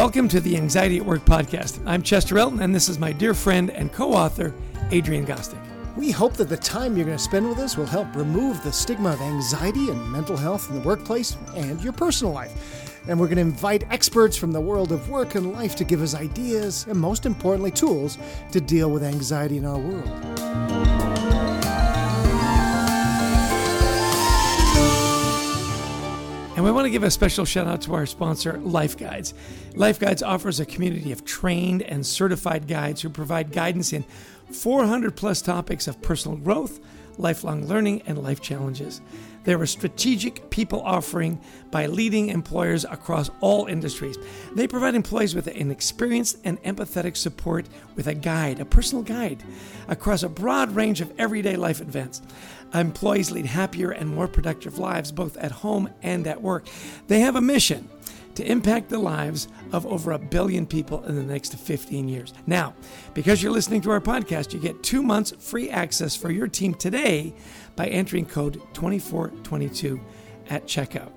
Welcome to the Anxiety at Work podcast. I'm Chester Elton, and this is my dear friend and co author, Adrian Gostick. We hope that the time you're going to spend with us will help remove the stigma of anxiety and mental health in the workplace and your personal life. And we're going to invite experts from the world of work and life to give us ideas and, most importantly, tools to deal with anxiety in our world. And we want to give a special shout out to our sponsor, Life Guides. Life Guides offers a community of trained and certified guides who provide guidance in 400 plus topics of personal growth, lifelong learning, and life challenges. They're a strategic people offering by leading employers across all industries. They provide employees with an experienced and empathetic support with a guide, a personal guide, across a broad range of everyday life events. Employees lead happier and more productive lives both at home and at work. They have a mission to impact the lives of over a billion people in the next 15 years. Now, because you're listening to our podcast, you get two months free access for your team today by entering code 2422 at checkout.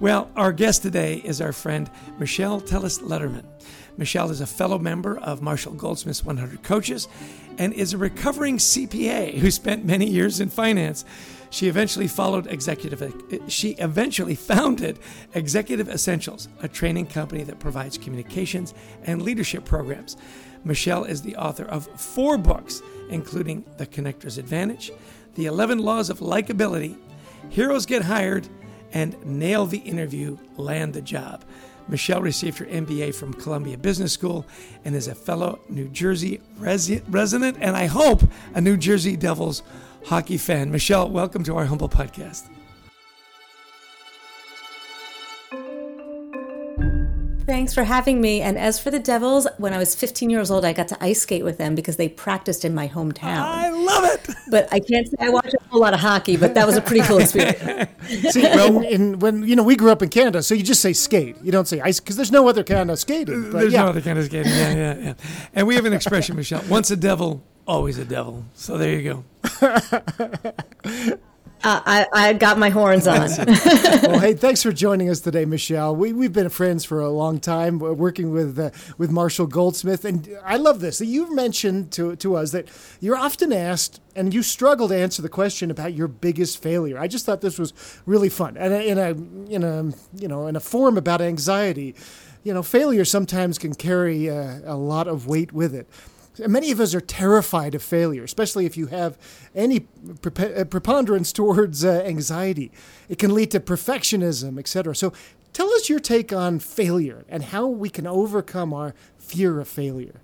Well, our guest today is our friend Michelle Tillis Lederman. Michelle is a fellow member of Marshall Goldsmith's 100 Coaches and is a recovering CPA who spent many years in finance. She eventually followed executive she eventually founded Executive Essentials, a training company that provides communications and leadership programs. Michelle is the author of four books, including The Connector's Advantage, The 11 Laws of Likability, Heroes Get Hired, and Nail the Interview, Land the Job. Michelle received her MBA from Columbia Business School and is a fellow New Jersey resi- resident and I hope a New Jersey Devils hockey fan. Michelle, welcome to our humble podcast. Thanks for having me. And as for the Devils, when I was 15 years old, I got to ice skate with them because they practiced in my hometown. I love it. But I can't say I watched a whole lot of hockey, but that was a pretty cool experience. See, well, in, when you know we grew up in Canada, so you just say skate. You don't say ice because there's no other kind of skating. There's yeah. no other kind of skating. Yeah, yeah, yeah. And we have an expression, Michelle. Once a devil, always a devil. So there you go. Uh, I, I got my horns on. well, hey, thanks for joining us today, Michelle. We, we've been friends for a long time, working with uh, with Marshall Goldsmith, and I love this. You've mentioned to to us that you're often asked, and you struggle to answer the question about your biggest failure. I just thought this was really fun, and in a in a you know in a forum about anxiety, you know, failure sometimes can carry a, a lot of weight with it. Many of us are terrified of failure, especially if you have any uh, preponderance towards uh, anxiety. It can lead to perfectionism, etc. So, tell us your take on failure and how we can overcome our fear of failure.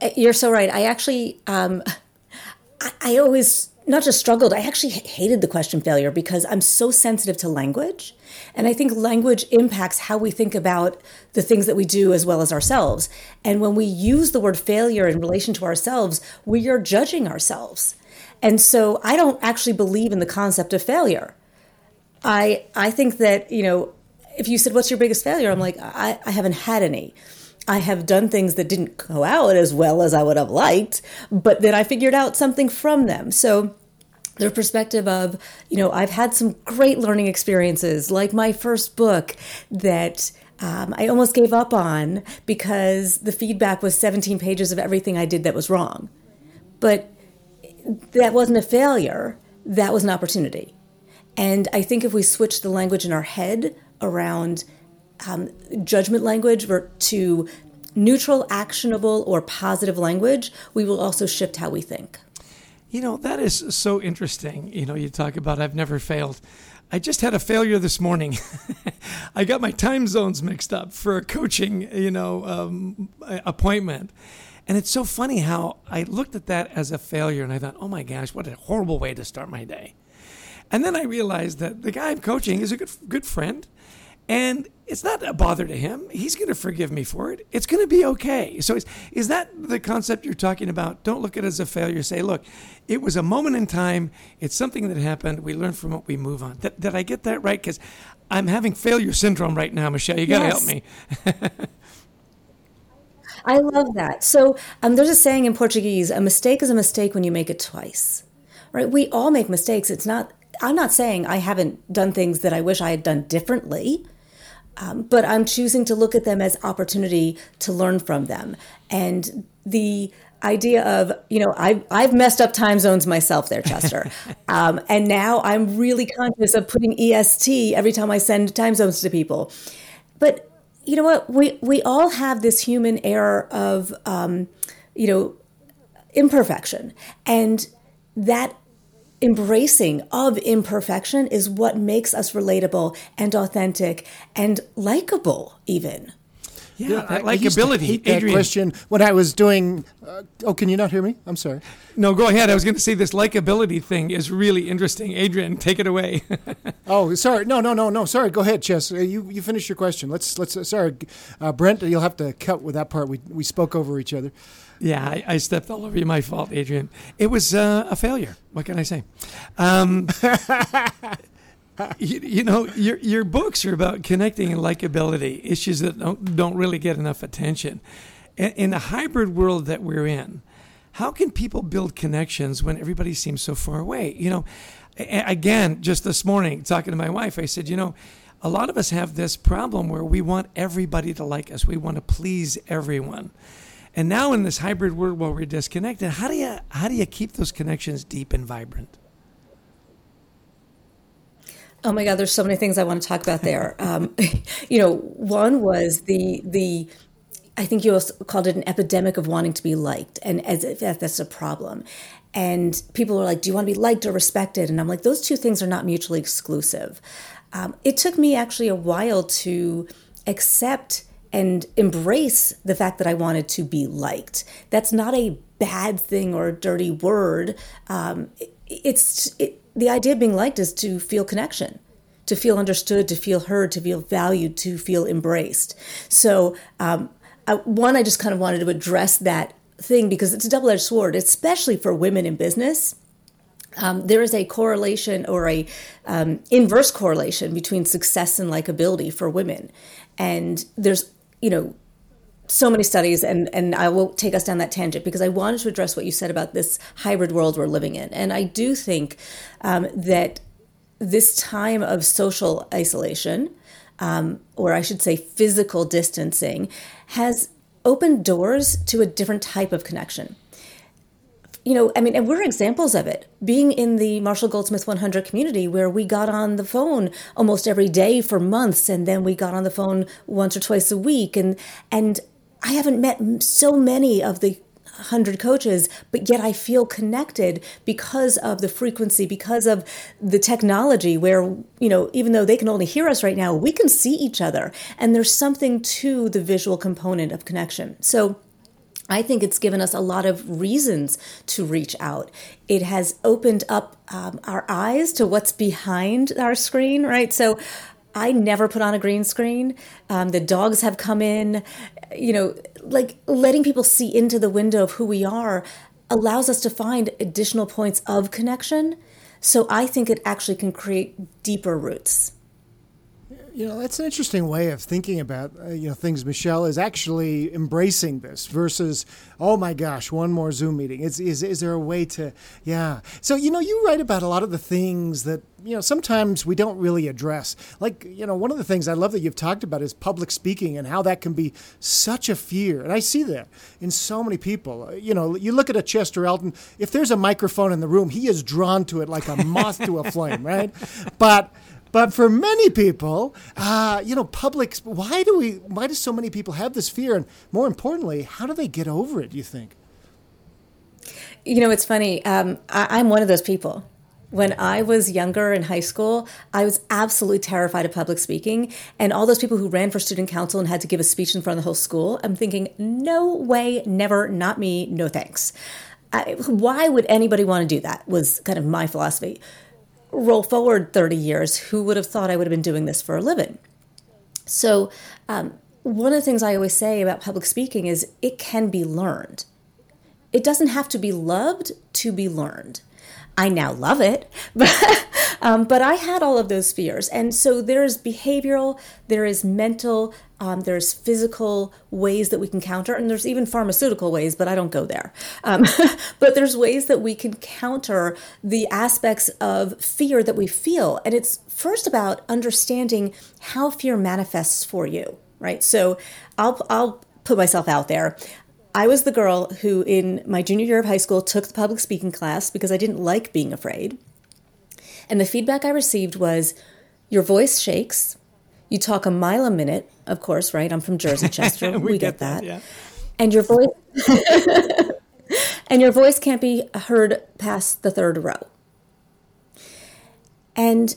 Uh, you're so right. I actually, um, I, I always not just struggled, I actually hated the question failure because I'm so sensitive to language. And I think language impacts how we think about the things that we do as well as ourselves. And when we use the word failure in relation to ourselves, we are judging ourselves. And so I don't actually believe in the concept of failure. I I think that, you know, if you said, What's your biggest failure? I'm like, I, I haven't had any. I have done things that didn't go out as well as I would have liked, but then I figured out something from them. So their perspective of, you know, I've had some great learning experiences, like my first book that um, I almost gave up on because the feedback was 17 pages of everything I did that was wrong. But that wasn't a failure, that was an opportunity. And I think if we switch the language in our head around um, judgment language to neutral, actionable, or positive language, we will also shift how we think. You know, that is so interesting. You know, you talk about I've never failed. I just had a failure this morning. I got my time zones mixed up for a coaching, you know, um, appointment. And it's so funny how I looked at that as a failure and I thought, oh my gosh, what a horrible way to start my day. And then I realized that the guy I'm coaching is a good, good friend. And it's not a bother to him. He's going to forgive me for it. It's going to be okay. So, is, is that the concept you're talking about? Don't look at it as a failure. Say, look, it was a moment in time. It's something that happened. We learn from it. We move on. Did, did I get that right? Because I'm having failure syndrome right now, Michelle. You got to yes. help me. I love that. So, um, there's a saying in Portuguese a mistake is a mistake when you make it twice, right? We all make mistakes. It's not, I'm not saying I haven't done things that I wish I had done differently Um, but I'm choosing to look at them as opportunity to learn from them. And the idea of you know I've, I've messed up time zones myself there chester. Um, and now i'm really conscious of putting est every time i send time zones to people. But you know what? We we all have this human error of um, you know imperfection. And that embracing of imperfection is what makes us relatable and authentic and likable even Yeah, Yeah, that I- I used to likability. hate that Adrian. question when I was doing. Uh, oh, can you not hear me? I'm sorry. No, go ahead. I was going to say this likability thing is really interesting. Adrian, take it away. Oh, sorry. No, no, no, no. Sorry. Go ahead, Chess. Uh, you you finish your question. Let's let's. Uh, sorry, uh, Brent. You'll have to cut with that part. We we spoke over each other. Yeah, I, I stepped all over you. My fault, Adrian. It was uh, a failure. What can I say? Um, you, you know, your your books are about connecting and likability, issues that don't don't really get enough attention. In, in the hybrid world that we're in, how can people build connections when everybody seems so far away? You know, again, just this morning, talking to my wife, I said, you know, a lot of us have this problem where we want everybody to like us. We want to please everyone. And now in this hybrid world where we're disconnected, how do you how do you keep those connections deep and vibrant? Oh my God, there's so many things I want to talk about there. Um, you know, one was the the I think you also called it an epidemic of wanting to be liked, and as if that's a problem. And people are like, "Do you want to be liked or respected?" And I'm like, those two things are not mutually exclusive. Um, it took me actually a while to accept and embrace the fact that I wanted to be liked. That's not a bad thing or a dirty word. Um, it- it's it, the idea of being liked is to feel connection to feel understood, to feel heard, to feel valued, to feel embraced. So, um, I, one, I just kind of wanted to address that thing because it's a double edged sword, especially for women in business. Um, there is a correlation or a um, inverse correlation between success and likability for women, and there's you know so many studies and and I won't take us down that tangent because I wanted to address what you said about this hybrid world we're living in. And I do think um, that this time of social isolation um, or I should say physical distancing has opened doors to a different type of connection you know, I mean, and we're examples of it. Being in the Marshall Goldsmith 100 community, where we got on the phone almost every day for months, and then we got on the phone once or twice a week, and and I haven't met so many of the 100 coaches, but yet I feel connected because of the frequency, because of the technology, where, you know, even though they can only hear us right now, we can see each other. And there's something to the visual component of connection. So, I think it's given us a lot of reasons to reach out. It has opened up um, our eyes to what's behind our screen, right? So I never put on a green screen. Um, the dogs have come in, you know, like letting people see into the window of who we are allows us to find additional points of connection. So I think it actually can create deeper roots. You know, that's an interesting way of thinking about uh, you know things. Michelle is actually embracing this versus, oh my gosh, one more Zoom meeting. Is is is there a way to, yeah? So you know, you write about a lot of the things that you know sometimes we don't really address. Like you know, one of the things I love that you've talked about is public speaking and how that can be such a fear, and I see that in so many people. Uh, You know, you look at a Chester Elton. If there's a microphone in the room, he is drawn to it like a moth to a flame, right? But but for many people, uh, you know, public. Why do we? Why do so many people have this fear? And more importantly, how do they get over it? You think? You know, it's funny. Um, I, I'm one of those people. When I was younger in high school, I was absolutely terrified of public speaking. And all those people who ran for student council and had to give a speech in front of the whole school, I'm thinking, no way, never, not me, no thanks. I, why would anybody want to do that? Was kind of my philosophy. Roll forward 30 years, who would have thought I would have been doing this for a living? So, um, one of the things I always say about public speaking is it can be learned it doesn't have to be loved to be learned. I now love it, but Um, but I had all of those fears. And so there's behavioral, there is mental, um, there's physical ways that we can counter, and there's even pharmaceutical ways, but I don't go there. Um, but there's ways that we can counter the aspects of fear that we feel. And it's first about understanding how fear manifests for you, right? So I'll, I'll put myself out there. I was the girl who, in my junior year of high school, took the public speaking class because I didn't like being afraid. And the feedback I received was, Your voice shakes. You talk a mile a minute, of course, right? I'm from Jersey, Chester. we, we, get, get that. that yeah. And your voice and your voice can't be heard past the third row. And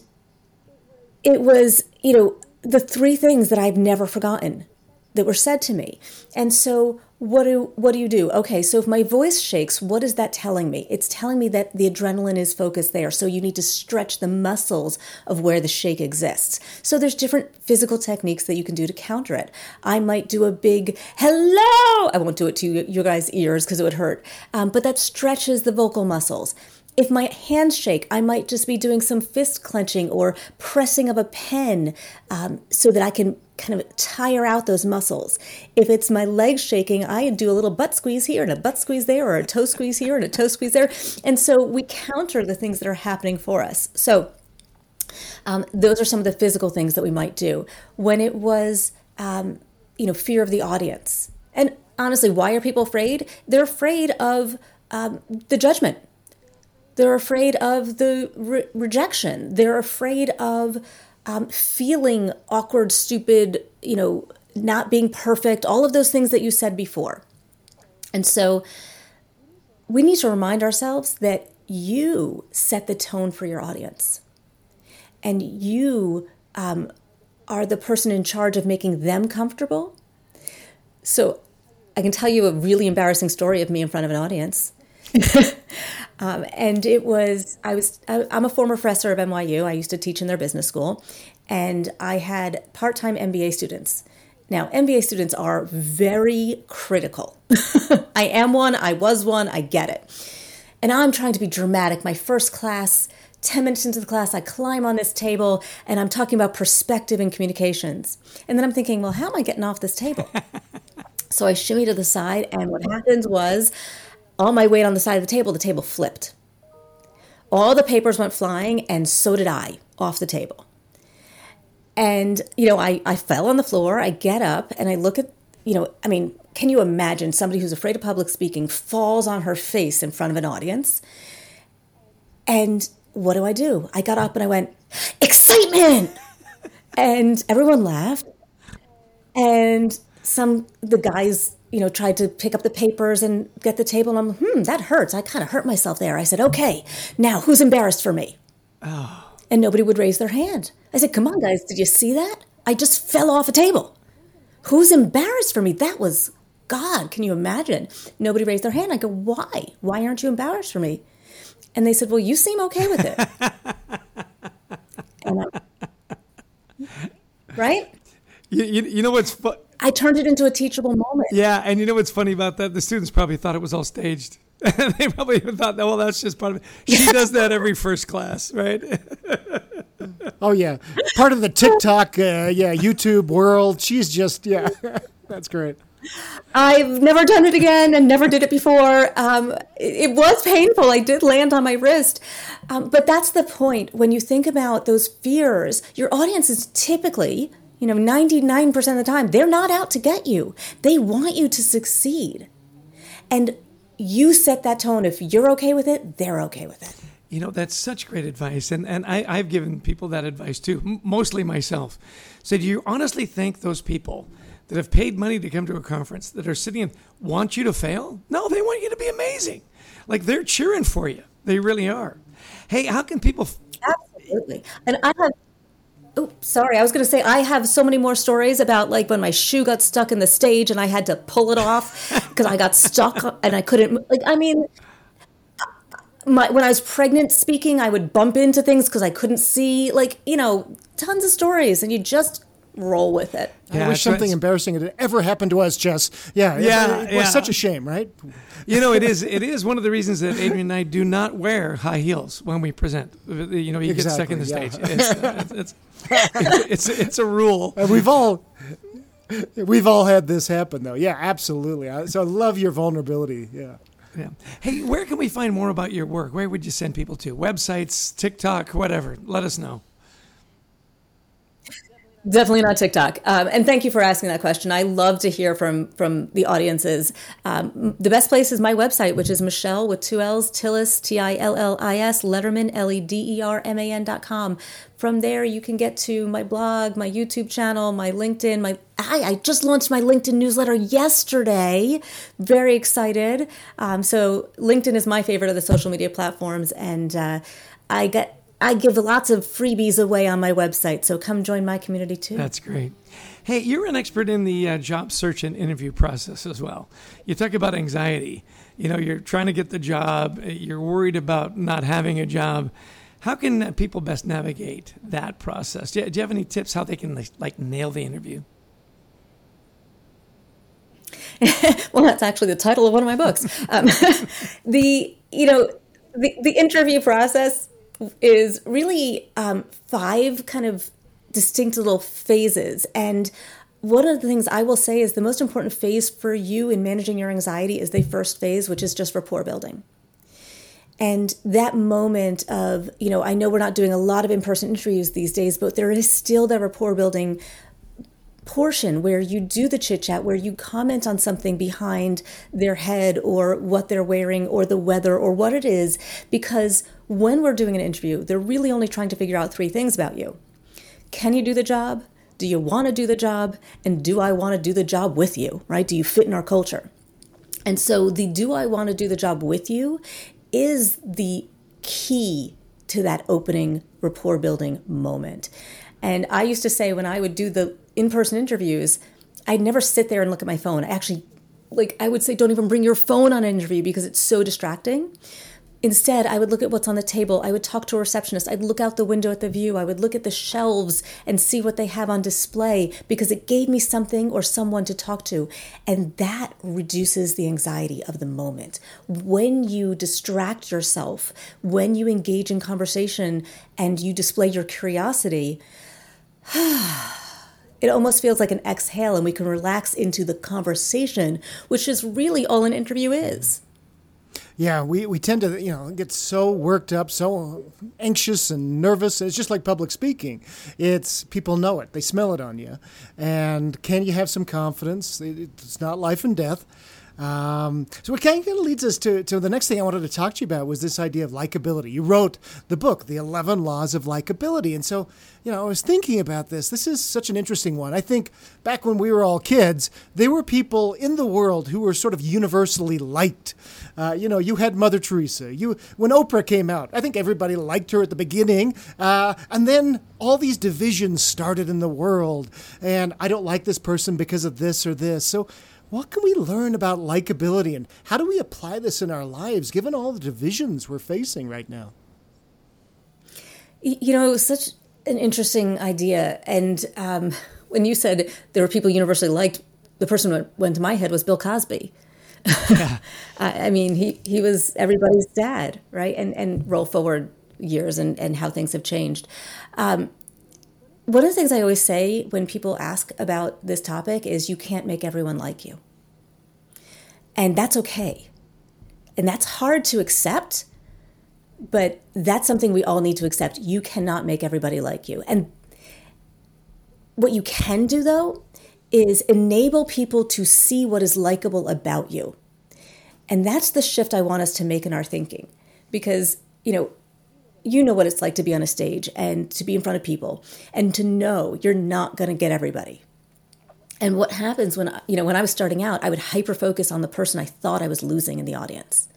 it was, you know, the three things that I've never forgotten that were said to me. And so what do what do you do? Okay, so if my voice shakes, what is that telling me? It's telling me that the adrenaline is focused there. So you need to stretch the muscles of where the shake exists. So there's different physical techniques that you can do to counter it. I might do a big hello. I won't do it to your guys' ears because it would hurt. Um, but that stretches the vocal muscles if my hands shake, I might just be doing some fist clenching or pressing of a pen um, so that I can kind of tire out those muscles. If it's my legs shaking, I do a little butt squeeze here and a butt squeeze there, or a toe squeeze here and a toe squeeze there. And so we counter the things that are happening for us. So um, those are some of the physical things that we might do. When it was, um, you know, fear of the audience. And honestly, why are people afraid? They're afraid of um, the judgment they're afraid of the re- rejection. They're afraid of um, feeling awkward, stupid, you know, not being perfect, all of those things that you said before. And so we need to remind ourselves that you set the tone for your audience. And you um, are the person in charge of making them comfortable. So I can tell you a really embarrassing story of me in front of an audience. Um, and it was, I was, I, I'm a former professor of NYU. I used to teach in their business school. And I had part time MBA students. Now, MBA students are very critical. I am one, I was one, I get it. And I'm trying to be dramatic. My first class, 10 minutes into the class, I climb on this table and I'm talking about perspective and communications. And then I'm thinking, well, how am I getting off this table? so I shimmy to the side, and what happens was all my weight on the side of the table, the table flipped. All the papers went flying, and so did I off the table. And, you know, I, I fell on the floor. I get up and I look at, you know, I mean, can you imagine somebody who's afraid of public speaking falls on her face in front of an audience? And what do I do? I got up and I went, excitement! and everyone laughed. And some, the guys you know, tried to pick up the papers and get the table. And I'm, hmm, that hurts. I kind of hurt myself there. I said, okay, now who's embarrassed for me? Oh. And nobody would raise their hand. I said, come on, guys, did you see that? I just fell off a table. Who's embarrassed for me? That was God. Can you imagine? Nobody raised their hand. I go, why? Why aren't you embarrassed for me? And they said, well, you seem okay with it. I, right? You, you, you know what's fun? I turned it into a teachable moment. Yeah, and you know what's funny about that? The students probably thought it was all staged. they probably even thought, well, that's just part of it. She does that every first class, right? oh yeah, part of the TikTok, uh, yeah, YouTube world. She's just yeah, that's great. I've never done it again and never did it before. Um, it, it, was painful. I did land on my wrist. Um, but that's the point. When you think about those fears, your audience is typically you know, 99% of the time, they're not out to get you. They want you to succeed. And you set that tone. If you're okay with it, they're okay with it. You know, that's such great advice. And, and I, I've given people that advice too, m- mostly myself. So, do you honestly think those people that have paid money to come to a conference that are sitting and want you to fail? No, they want you to be amazing. Like they're cheering for you. They really are. Hey, how can people? Absolutely. And I have Oh, sorry. I was going to say I have so many more stories about like when my shoe got stuck in the stage and I had to pull it off because I got stuck and I couldn't. Like, I mean, my, when I was pregnant speaking, I would bump into things because I couldn't see. Like, you know, tons of stories, and you just roll with it. I wish something embarrassing had ever happened to us, Chess. Yeah, yeah, it, it was such a shame, right? You know, it is. It is one of the reasons that Adrian and I do not wear high heels when we present. You know, you exactly, get stuck in the yeah. stage. It's, it's, it's, it's, it's, a rule. And we've all we've all had this happen, though. Yeah, absolutely. So I love your vulnerability. Yeah. Yeah. Hey, where can we find more about your work? Where would you send people to? Websites, TikTok, whatever. Let us know. Definitely not TikTok. Um, and thank you for asking that question. I love to hear from from the audiences. Um, the best place is my website, which is Michelle with two L's, Tillis, T I L L I S, Lederman, L E D E R M A N dot com. From there, you can get to my blog, my YouTube channel, my LinkedIn. My I, I just launched my LinkedIn newsletter yesterday. Very excited. Um, so LinkedIn is my favorite of the social media platforms, and uh, I get I give lots of freebies away on my website, so come join my community too. That's great. Hey, you're an expert in the uh, job search and interview process as well. You talk about anxiety. You know, you're trying to get the job, you're worried about not having a job. How can people best navigate that process? Do you, do you have any tips how they can like nail the interview? well, that's actually the title of one of my books. Um, the you know the the interview process is really um, five kind of distinct little phases. And one of the things I will say is the most important phase for you in managing your anxiety is the first phase, which is just rapport building. And that moment of, you know, I know we're not doing a lot of in person interviews these days, but there is still that rapport building portion where you do the chit chat, where you comment on something behind their head or what they're wearing or the weather or what it is. Because when we're doing an interview, they're really only trying to figure out three things about you Can you do the job? Do you want to do the job? And do I want to do the job with you, right? Do you fit in our culture? And so the do I want to do the job with you is the key to that opening rapport building moment. And I used to say when I would do the in person interviews, I'd never sit there and look at my phone. I actually, like, I would say, don't even bring your phone on an interview because it's so distracting. Instead, I would look at what's on the table. I would talk to a receptionist. I'd look out the window at the view. I would look at the shelves and see what they have on display because it gave me something or someone to talk to. And that reduces the anxiety of the moment. When you distract yourself, when you engage in conversation and you display your curiosity, it almost feels like an exhale and we can relax into the conversation, which is really all an interview is. Yeah, we, we tend to, you know, get so worked up, so anxious and nervous. It's just like public speaking. It's people know it. They smell it on you. And can you have some confidence? It's not life and death. Um, so what kind of leads us to, to the next thing I wanted to talk to you about was this idea of likability. You wrote the book, The 11 Laws of Likability. And so, you know, I was thinking about this. This is such an interesting one. I think back when we were all kids, there were people in the world who were sort of universally liked. Uh, you know, you had Mother Teresa. You when Oprah came out, I think everybody liked her at the beginning, uh, and then all these divisions started in the world. And I don't like this person because of this or this. So what can we learn about likability and how do we apply this in our lives given all the divisions we're facing right now? You know, it was such an interesting idea. And um, when you said there were people universally liked, the person that went to my head was Bill Cosby. Yeah. I mean, he, he was everybody's dad, right? And, and roll forward years and, and how things have changed. Um, one of the things I always say when people ask about this topic is you can't make everyone like you. And that's okay. And that's hard to accept, but that's something we all need to accept. You cannot make everybody like you. And what you can do, though, is enable people to see what is likable about you. And that's the shift I want us to make in our thinking. Because, you know, you know what it's like to be on a stage and to be in front of people and to know you're not going to get everybody. And what happens when you know when I was starting out, I would hyper focus on the person I thought I was losing in the audience.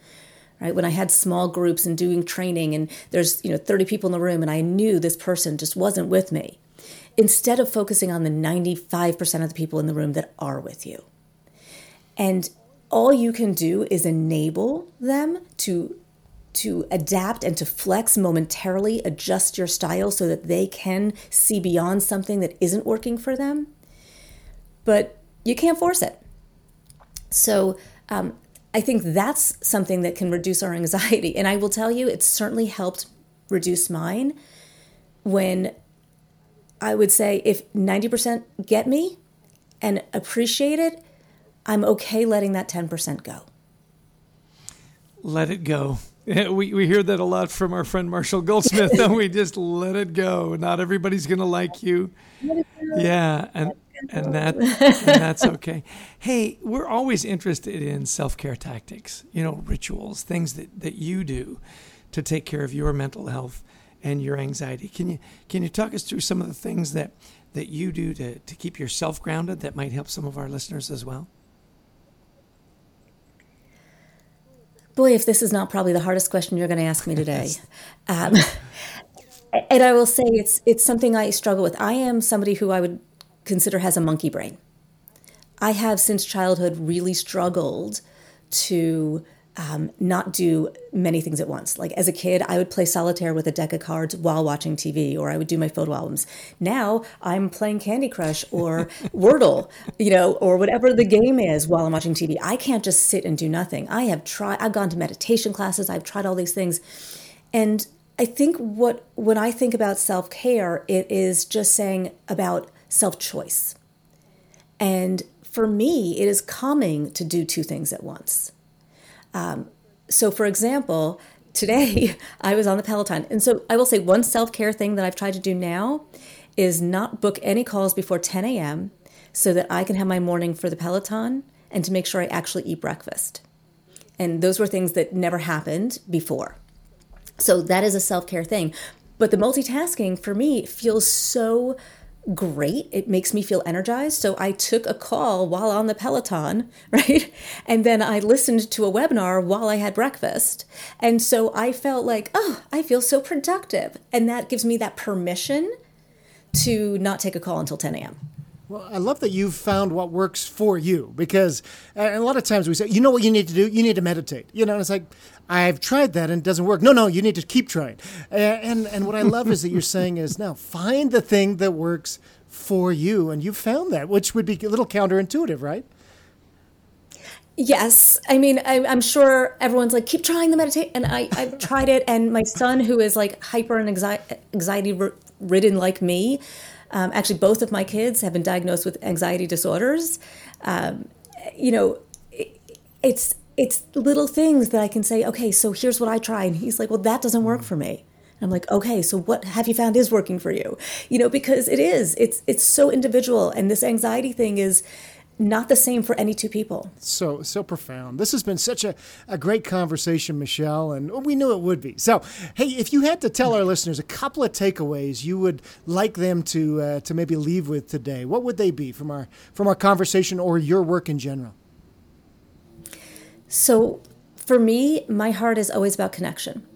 Right? When I had small groups and doing training and there's, you know, 30 people in the room and I knew this person just wasn't with me. Instead of focusing on the 95% of the people in the room that are with you. And all you can do is enable them to to adapt and to flex momentarily, adjust your style so that they can see beyond something that isn't working for them. But you can't force it. So um, I think that's something that can reduce our anxiety. And I will tell you, it certainly helped reduce mine when I would say if 90% get me and appreciate it, I'm okay letting that 10% go. Let it go. We, we hear that a lot from our friend Marshall Goldsmith, and we just let it go. Not everybody's going to like you. Yeah, and and that and that's okay. Hey, we're always interested in self care tactics. You know, rituals, things that that you do to take care of your mental health and your anxiety. Can you can you talk us through some of the things that that you do to to keep yourself grounded that might help some of our listeners as well? Boy, if this is not probably the hardest question you're going to ask me today. Um, and I will say it's it's something I struggle with. I am somebody who I would consider has a monkey brain. I have since childhood really struggled to um, not do many things at once. Like as a kid, I would play solitaire with a deck of cards while watching TV, or I would do my photo albums. Now I'm playing Candy Crush or Wordle, you know, or whatever the game is while I'm watching TV. I can't just sit and do nothing. I have tried. I've gone to meditation classes. I've tried all these things, and I think what when I think about self care, it is just saying about self choice, and for me, it is calming to do two things at once. Um, so, for example, today I was on the Peloton. And so I will say one self care thing that I've tried to do now is not book any calls before 10 a.m. so that I can have my morning for the Peloton and to make sure I actually eat breakfast. And those were things that never happened before. So that is a self care thing. But the multitasking for me feels so great. It makes me feel energized. So I took a call while on the Peloton, right? And then I listened to a webinar while I had breakfast. And so I felt like, oh, I feel so productive. And that gives me that permission to not take a call until 10 a.m. Well, I love that you've found what works for you because a lot of times we say, you know what you need to do? You need to meditate. You know, it's like, I've tried that and it doesn't work. No, no, you need to keep trying. And, and what I love is that you're saying is now find the thing that works for you. And you found that, which would be a little counterintuitive, right? Yes. I mean, I, am sure everyone's like, keep trying the meditate. And I, I've tried it. And my son, who is like hyper and anxiety ridden like me, um, actually, both of my kids have been diagnosed with anxiety disorders. Um, you know, it, it's it's little things that I can say. Okay, so here's what I try, and he's like, "Well, that doesn't work for me." And I'm like, "Okay, so what have you found is working for you?" You know, because it is. It's it's so individual, and this anxiety thing is not the same for any two people. So so profound. This has been such a, a great conversation, Michelle, and we knew it would be. So, hey, if you had to tell our listeners a couple of takeaways you would like them to uh, to maybe leave with today, what would they be from our from our conversation or your work in general? So, for me, my heart is always about connection.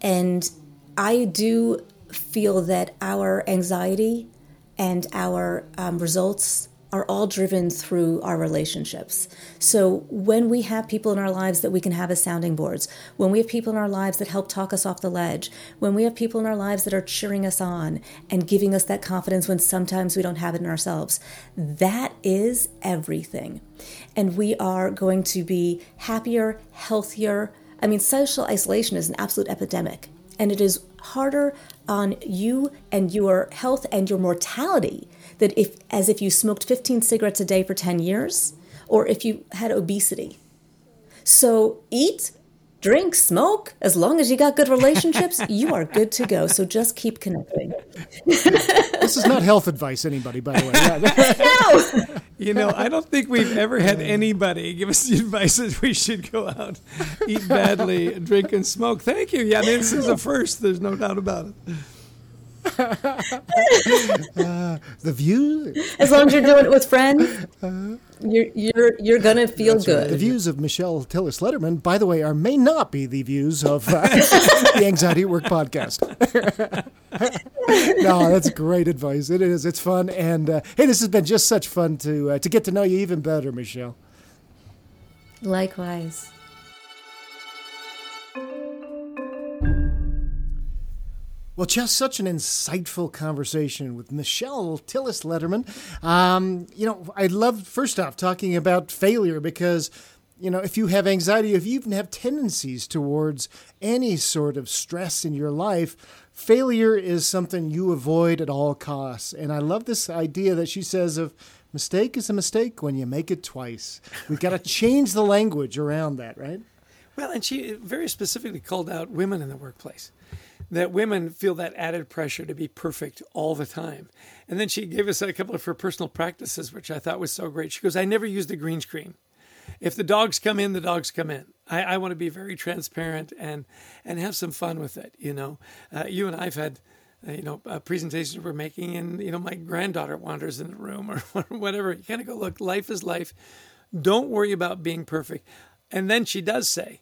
And I do feel that our anxiety and our um, results are all driven through our relationships. So when we have people in our lives that we can have as sounding boards, when we have people in our lives that help talk us off the ledge, when we have people in our lives that are cheering us on and giving us that confidence when sometimes we don't have it in ourselves, that is everything. And we are going to be happier, healthier. I mean, social isolation is an absolute epidemic, and it is harder on you and your health and your mortality that if as if you smoked 15 cigarettes a day for 10 years or if you had obesity. So eat, drink, smoke, as long as you got good relationships, you are good to go. So just keep connecting. this is not health advice, anybody, by the way. no. You know, I don't think we've ever had anybody give us the advice that we should go out, eat badly, drink, and smoke. Thank you. Yeah, I mean, this is a first. There's no doubt about it uh, the views. As long as you're doing it with friends, you're you're you're gonna feel good. Right. The views of Michelle Tillis Lederman, by the way, are may not be the views of uh, the Anxiety Work podcast. no, that's great advice. It is. It's fun, and uh, hey, this has been just such fun to uh, to get to know you even better, Michelle. Likewise. Well, just such an insightful conversation with Michelle Tillis Lederman. Um, you know, I love, first off, talking about failure because, you know, if you have anxiety, if you even have tendencies towards any sort of stress in your life, failure is something you avoid at all costs. And I love this idea that she says of mistake is a mistake when you make it twice. We've got to change the language around that, right? Well, and she very specifically called out women in the workplace that women feel that added pressure to be perfect all the time. And then she gave us a couple of her personal practices, which I thought was so great. She goes, I never use the green screen. If the dogs come in, the dogs come in. I, I want to be very transparent and and have some fun with it. You know, uh, you and I've had uh, you know, uh, presentations we're making, and you know, my granddaughter wanders in the room or whatever. You kind of go, look, life is life. Don't worry about being perfect. And then she does say,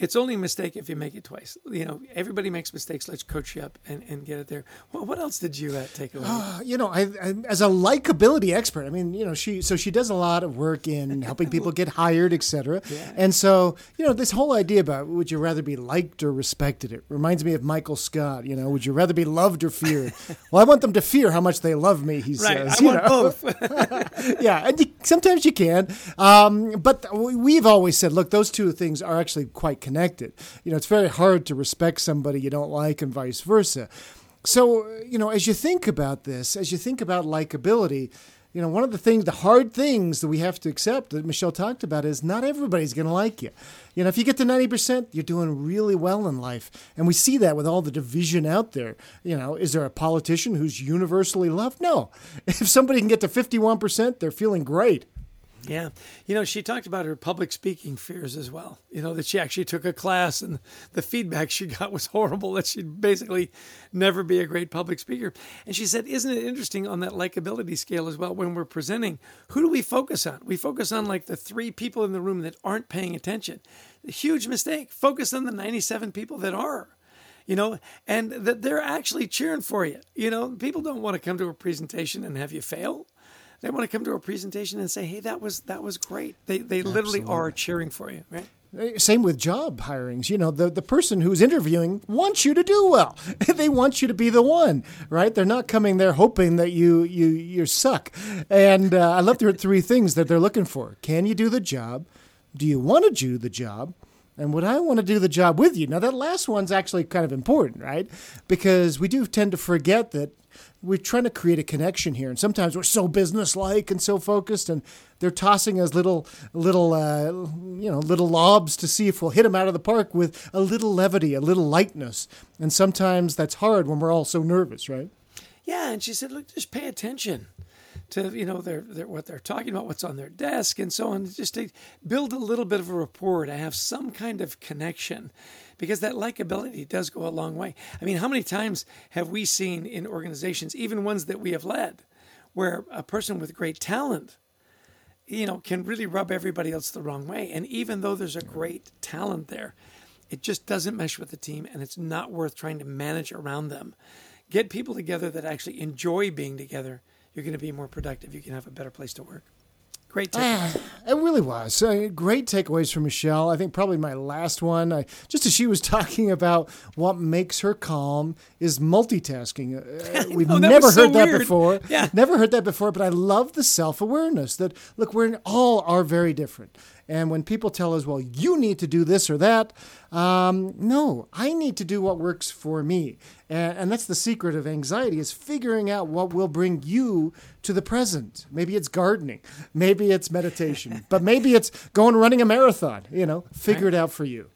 it's only a mistake if you make it twice. You know, everybody makes mistakes. Let's coach you up and, and get it there. Well, what else did you uh, take away? Uh, you know, I, I, as a likability expert, I mean, you know, she so she does a lot of work in helping people get hired, etc. Yeah. And so, you know, this whole idea about would you rather be liked or respected? It reminds me of Michael Scott. You know, would you rather be loved or feared? well, I want them to fear how much they love me. He right. says. I want know? both. yeah, and you, sometimes you can, um, but we've always said, look, those two things are actually quite connected. You know, it's very hard to respect somebody you don't like and vice versa. So, you know, as you think about this, as you think about likability, you know, one of the things, the hard things that we have to accept that Michelle talked about is not everybody's going to like you. You know, if you get to 90%, you're doing really well in life. And we see that with all the division out there. You know, is there a politician who's universally loved? No. If somebody can get to 51%, they're feeling great. Yeah. You know, she talked about her public speaking fears as well. You know, that she actually took a class and the feedback she got was horrible, that she'd basically never be a great public speaker. And she said, Isn't it interesting on that likability scale as well? When we're presenting, who do we focus on? We focus on like the three people in the room that aren't paying attention. A huge mistake. Focus on the 97 people that are you know, and that they're actually cheering for you. You know, people don't want to come to a presentation and have you fail they want to come to a presentation and say, "Hey, that was that was great." They they literally are cheering for you, right? Same with job hirings. You know, the, the person who's interviewing wants you to do well. they want you to be the one, right? They're not coming there hoping that you you you suck. And uh, I love the three things that they're looking for. Can you do the job? Do you want to do the job? And would I want to do the job with you? Now, that last one's actually kind of important, right? Because we do tend to forget that we're trying to create a connection here, and sometimes we're so businesslike and so focused, and they're tossing us little, little, uh, you know, little lobs to see if we'll hit them out of the park with a little levity, a little lightness, and sometimes that's hard when we're all so nervous, right? Yeah, and she said, "Look, just pay attention." To you know their, their, what they're talking about, what's on their desk, and so on. Just to build a little bit of a rapport, to have some kind of connection, because that likability does go a long way. I mean, how many times have we seen in organizations, even ones that we have led, where a person with great talent, you know, can really rub everybody else the wrong way. And even though there's a great talent there, it just doesn't mesh with the team and it's not worth trying to manage around them. Get people together that actually enjoy being together. You're going to be more productive. You can have a better place to work. Great takeaways. it really was. Uh, great takeaways from Michelle. I think probably my last one, I, just as she was talking about what makes her calm, is multitasking. Uh, we've never heard so that weird. before. Yeah. Never heard that before, but I love the self awareness that, look, we're all are very different. And when people tell us, well, you need to do this or that, um, no, I need to do what works for me. And, and that's the secret of anxiety is figuring out what will bring you to the present. Maybe it's gardening, maybe it's meditation, but maybe it's going running a marathon. You know, figure it out for you.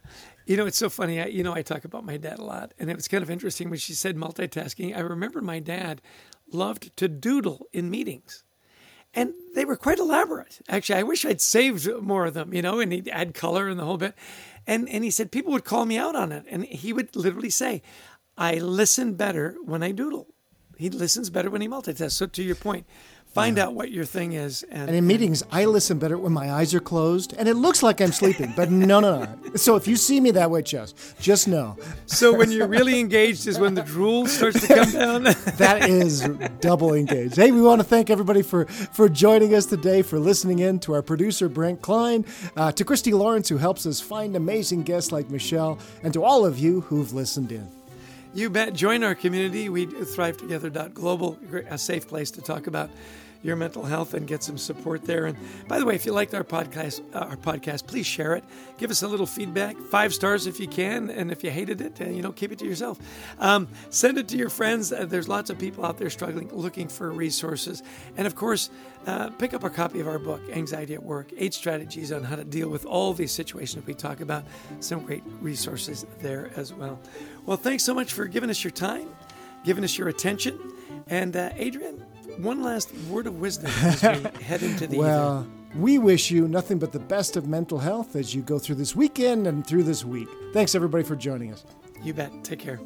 You know, it's so funny. I, you know, I talk about my dad a lot, and it was kind of interesting when she said multitasking. I remember my dad loved to doodle in meetings and they were quite elaborate. Actually, I wish I'd saved more of them, you know, and he'd add color and the whole bit. And and he said people would call me out on it, and he would literally say, "I listen better when I doodle." He listens better when he multitasks. So to your point, Find out what your thing is. And, And in meetings, I listen better when my eyes are closed and it looks like I'm sleeping, but no, no, no. So if you see me that way, Chess, just know so when you're really engaged is when the drool starts to come down. that is double engaged. Hey, we want to thank everybody for for joining us today, for listening in to our producer Brent Klein, uh, to Christy Lawrence who helps us find amazing guests like Michelle, and to all of you who've listened in. You bet. Join our community. We thrive together.global, a safe place to talk about your mental health and get some support there. And by the way, if you liked our podcast, uh, our podcast, please share it. Give us a little feedback, five stars if you can, and if you hated it, uh, you know, keep it to yourself. Um, send it to your friends. Uh, there's lots of people out there struggling, looking for resources, and of course, uh, pick up a copy of our book, Anxiety at Work: Eight Strategies on How to Deal with All These Situations we talk about. Some great resources there as well. Well, thanks so much for giving us your time, giving us your attention, and uh, Adrian one last word of wisdom as we head into the well, evening. we wish you nothing but the best of mental health as you go through this weekend and through this week. Thanks, everybody, for joining us. You bet. Take care.